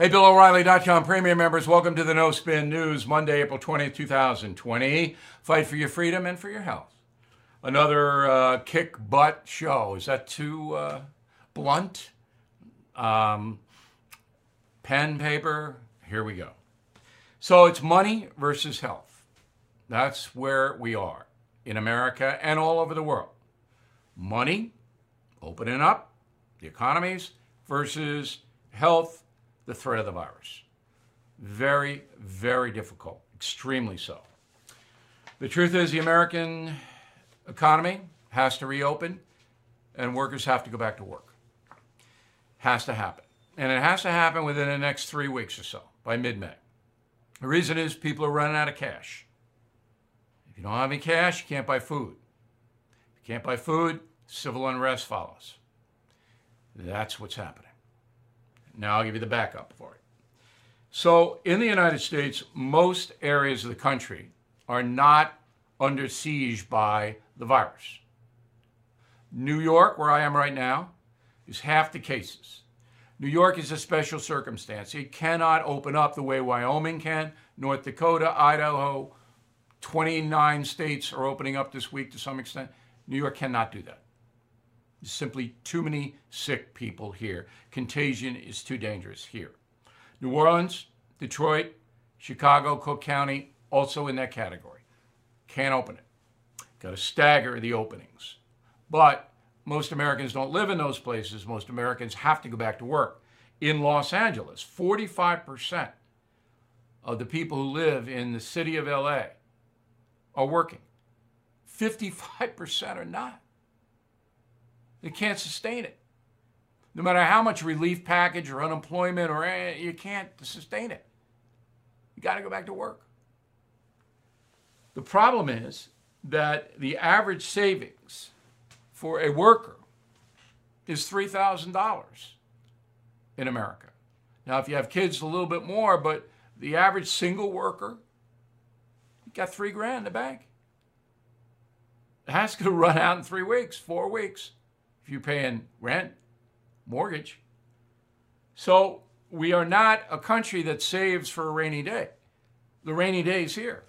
Hey, BillO'Reilly.com premium members, welcome to the No Spin News, Monday, April 20th, 2020. Fight for your freedom and for your health. Another uh, kick butt show. Is that too uh, blunt? Um, pen, paper, here we go. So it's money versus health. That's where we are in America and all over the world. Money, opening up the economies, versus health, the threat of the virus. Very, very difficult, extremely so. The truth is, the American economy has to reopen and workers have to go back to work. Has to happen. And it has to happen within the next three weeks or so, by mid May. The reason is people are running out of cash. If you don't have any cash, you can't buy food. If you can't buy food, civil unrest follows. That's what's happening. Now I'll give you the backup for it. So, in the United States, most areas of the country are not under siege by the virus. New York, where I am right now, is half the cases. New York is a special circumstance. It cannot open up the way Wyoming can, North Dakota, Idaho, 29 states are opening up this week to some extent. New York cannot do that. Simply too many sick people here. Contagion is too dangerous here. New Orleans, Detroit, Chicago, Cook County, also in that category. Can't open it. Got to stagger the openings. But most Americans don't live in those places. Most Americans have to go back to work. In Los Angeles, 45% of the people who live in the city of LA are working. 55% are not. They can't sustain it. No matter how much relief package or unemployment or eh, you can't sustain it. You got to go back to work. The problem is that the average savings for a worker is $3,000 in America. Now, if you have kids, a little bit more, but the average single worker, got three grand in the bank. That's going to run out in three weeks, four weeks you're paying rent, mortgage. So we are not a country that saves for a rainy day. The rainy day is here.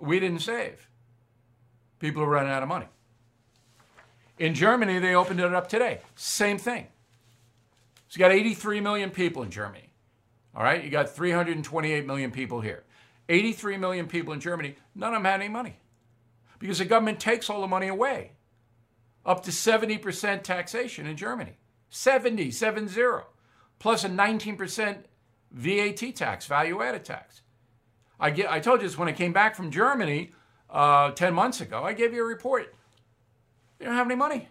We didn't save. People are running out of money. In Germany, they opened it up today. Same thing. So you got 83 million people in Germany. All right, you got 328 million people here. 83 million people in Germany, none of them had any money because the government takes all the money away up to 70% taxation in Germany. 70, 70, plus a 19% VAT tax, value added tax. I, get, I told you this when I came back from Germany uh, 10 months ago. I gave you a report. They don't have any money.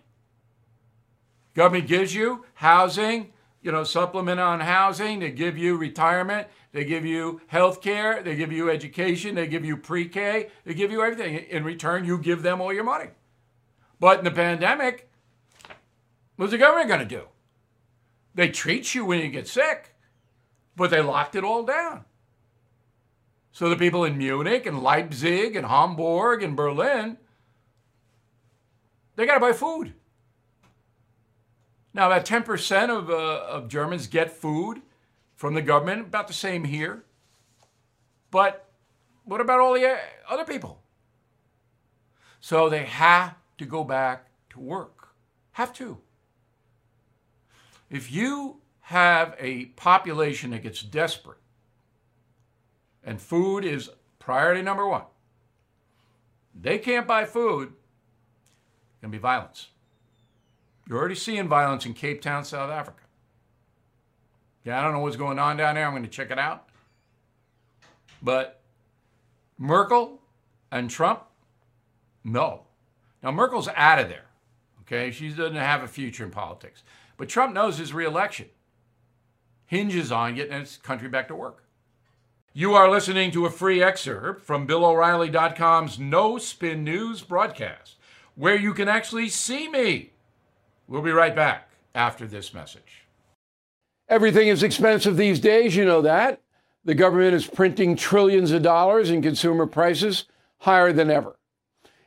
Government gives you housing, you know, supplement on housing. They give you retirement. They give you health care. They give you education. They give you pre K. They give you everything. In return, you give them all your money. But in the pandemic, what's the government going to do? They treat you when you get sick, but they locked it all down. So the people in Munich and Leipzig and Hamburg and Berlin, they got to buy food. Now, about 10% of, uh, of Germans get food from the government, about the same here. But what about all the uh, other people? So they have to go back to work. Have to. If you have a population that gets desperate and food is priority number one, they can't buy food, it's going to be violence. You're already seeing violence in Cape Town, South Africa. Yeah, I don't know what's going on down there. I'm going to check it out. But Merkel and Trump, no. Now, Merkel's out of there. Okay, she doesn't have a future in politics. But Trump knows his reelection hinges on getting his country back to work. You are listening to a free excerpt from BillO'Reilly.com's No Spin News broadcast, where you can actually see me. We'll be right back after this message. Everything is expensive these days, you know that. The government is printing trillions of dollars and consumer prices higher than ever.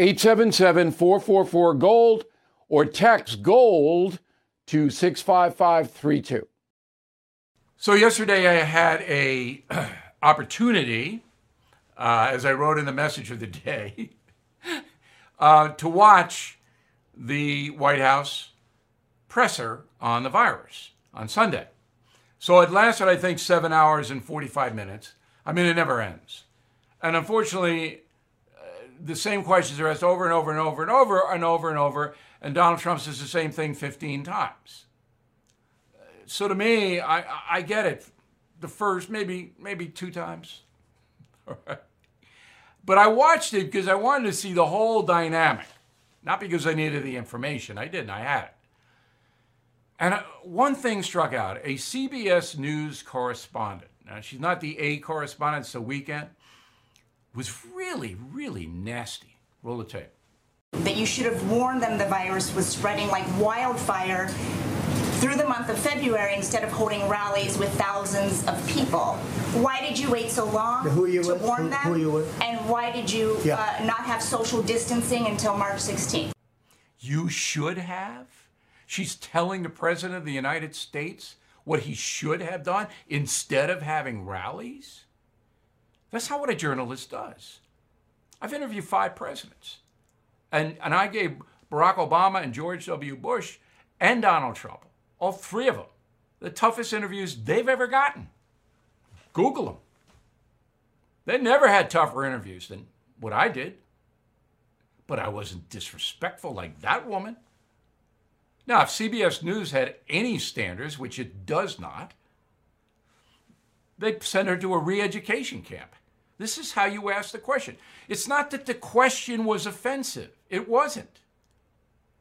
877 444 GOLD, or text GOLD to 65532. So yesterday I had a opportunity, uh, as I wrote in the message of the day, uh, to watch the White House presser on the virus on Sunday. So it lasted, I think, seven hours and 45 minutes. I mean, it never ends. And unfortunately, the same questions are asked over and over and over and over and over and over, and Donald Trump says the same thing 15 times so to me, I, I get it. The first, maybe maybe two times. But I watched it because I wanted to see the whole dynamic, not because I needed the information. I didn't. I had it. And uh, one thing struck out: a CBS News correspondent. Now she's not the A correspondent. It's the weekend. Was really, really nasty. Roll the tape. That you should have warned them the virus was spreading like wildfire through the month of February instead of holding rallies with thousands of people. Why did you wait so long Who you to with? warn Who- them? who you with? And why did you Yeah. uh, not have social distancing until March 16th? You should have. She's telling the President of the United States what he should have done instead of having rallies. That's not what a journalist does. I've interviewed five presidents, and, and I gave Barack Obama and George W. Bush and Donald Trump, all three of them, the toughest interviews they've ever gotten. Google them. They never had tougher interviews than what I did but I wasn't disrespectful like that woman. Now, if CBS News had any standards, which it does not, they'd send her to a re education camp. This is how you ask the question. It's not that the question was offensive, it wasn't.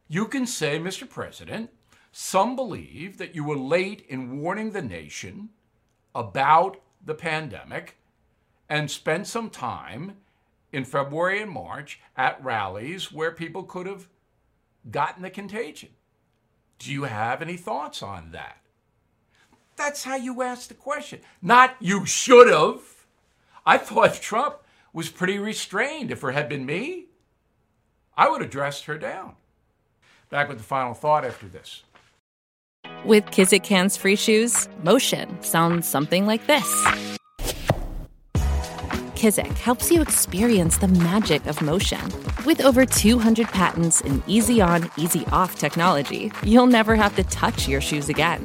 You can say, Mr. President, some believe that you were late in warning the nation about the pandemic and spent some time in February and March at rallies where people could have gotten the contagion. Do you have any thoughts on that? That's how you ask the question. Not you should have. I thought Trump was pretty restrained. If it had been me, I would have dressed her down. Back with the final thought after this. With Kizik hands free shoes, motion sounds something like this. Kizik helps you experience the magic of motion. With over 200 patents and easy on, easy off technology, you'll never have to touch your shoes again.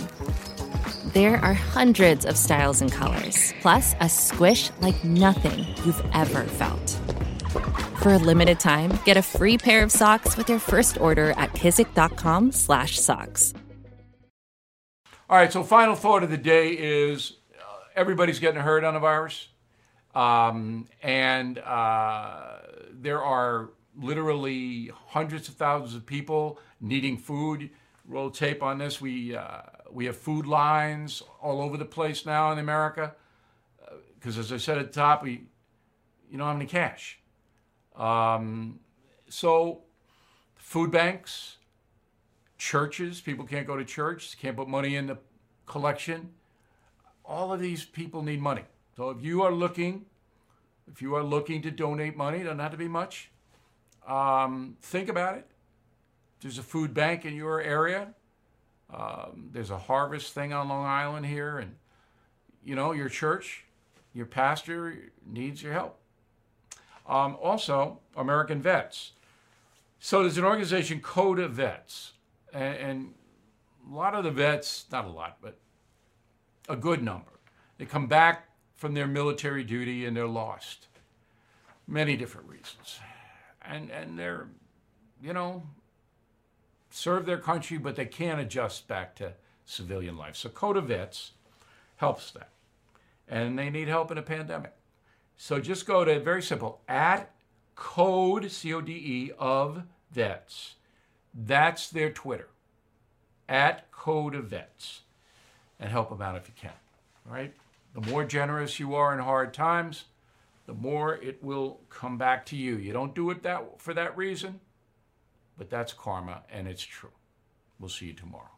There are hundreds of styles and colors, plus a squish like nothing you've ever felt. For a limited time, get a free pair of socks with your first order at kizik.com/socks. All right, so final thought of the day is uh, everybody's getting hurt on the virus. Um, and uh, there are literally hundreds of thousands of people needing food. Roll tape on this. We, uh, we have food lines all over the place now in America. Because as I said at the top, we you don't have any cash. Um, so food banks, churches, people can't go to church, can't put money in the collection. All of these people need money. So if you are looking, if you are looking to donate money, it doesn't have to be much. Um, think about it. There's a food bank in your area. Um, there's a harvest thing on Long Island here, and you know your church, your pastor needs your help. Um, also, American Vets. So there's an organization, Code of Vets, and, and a lot of the vets, not a lot, but a good number, They come back from their military duty and they're lost. Many different reasons. And, and they're, you know, serve their country, but they can't adjust back to civilian life. So Code of Vets helps that. And they need help in a pandemic. So just go to very simple at code C O D E of vets. That's their Twitter at code of vets, and help them out if you can. All right. The more generous you are in hard times, the more it will come back to you. You don't do it that for that reason, but that's karma, and it's true. We'll see you tomorrow.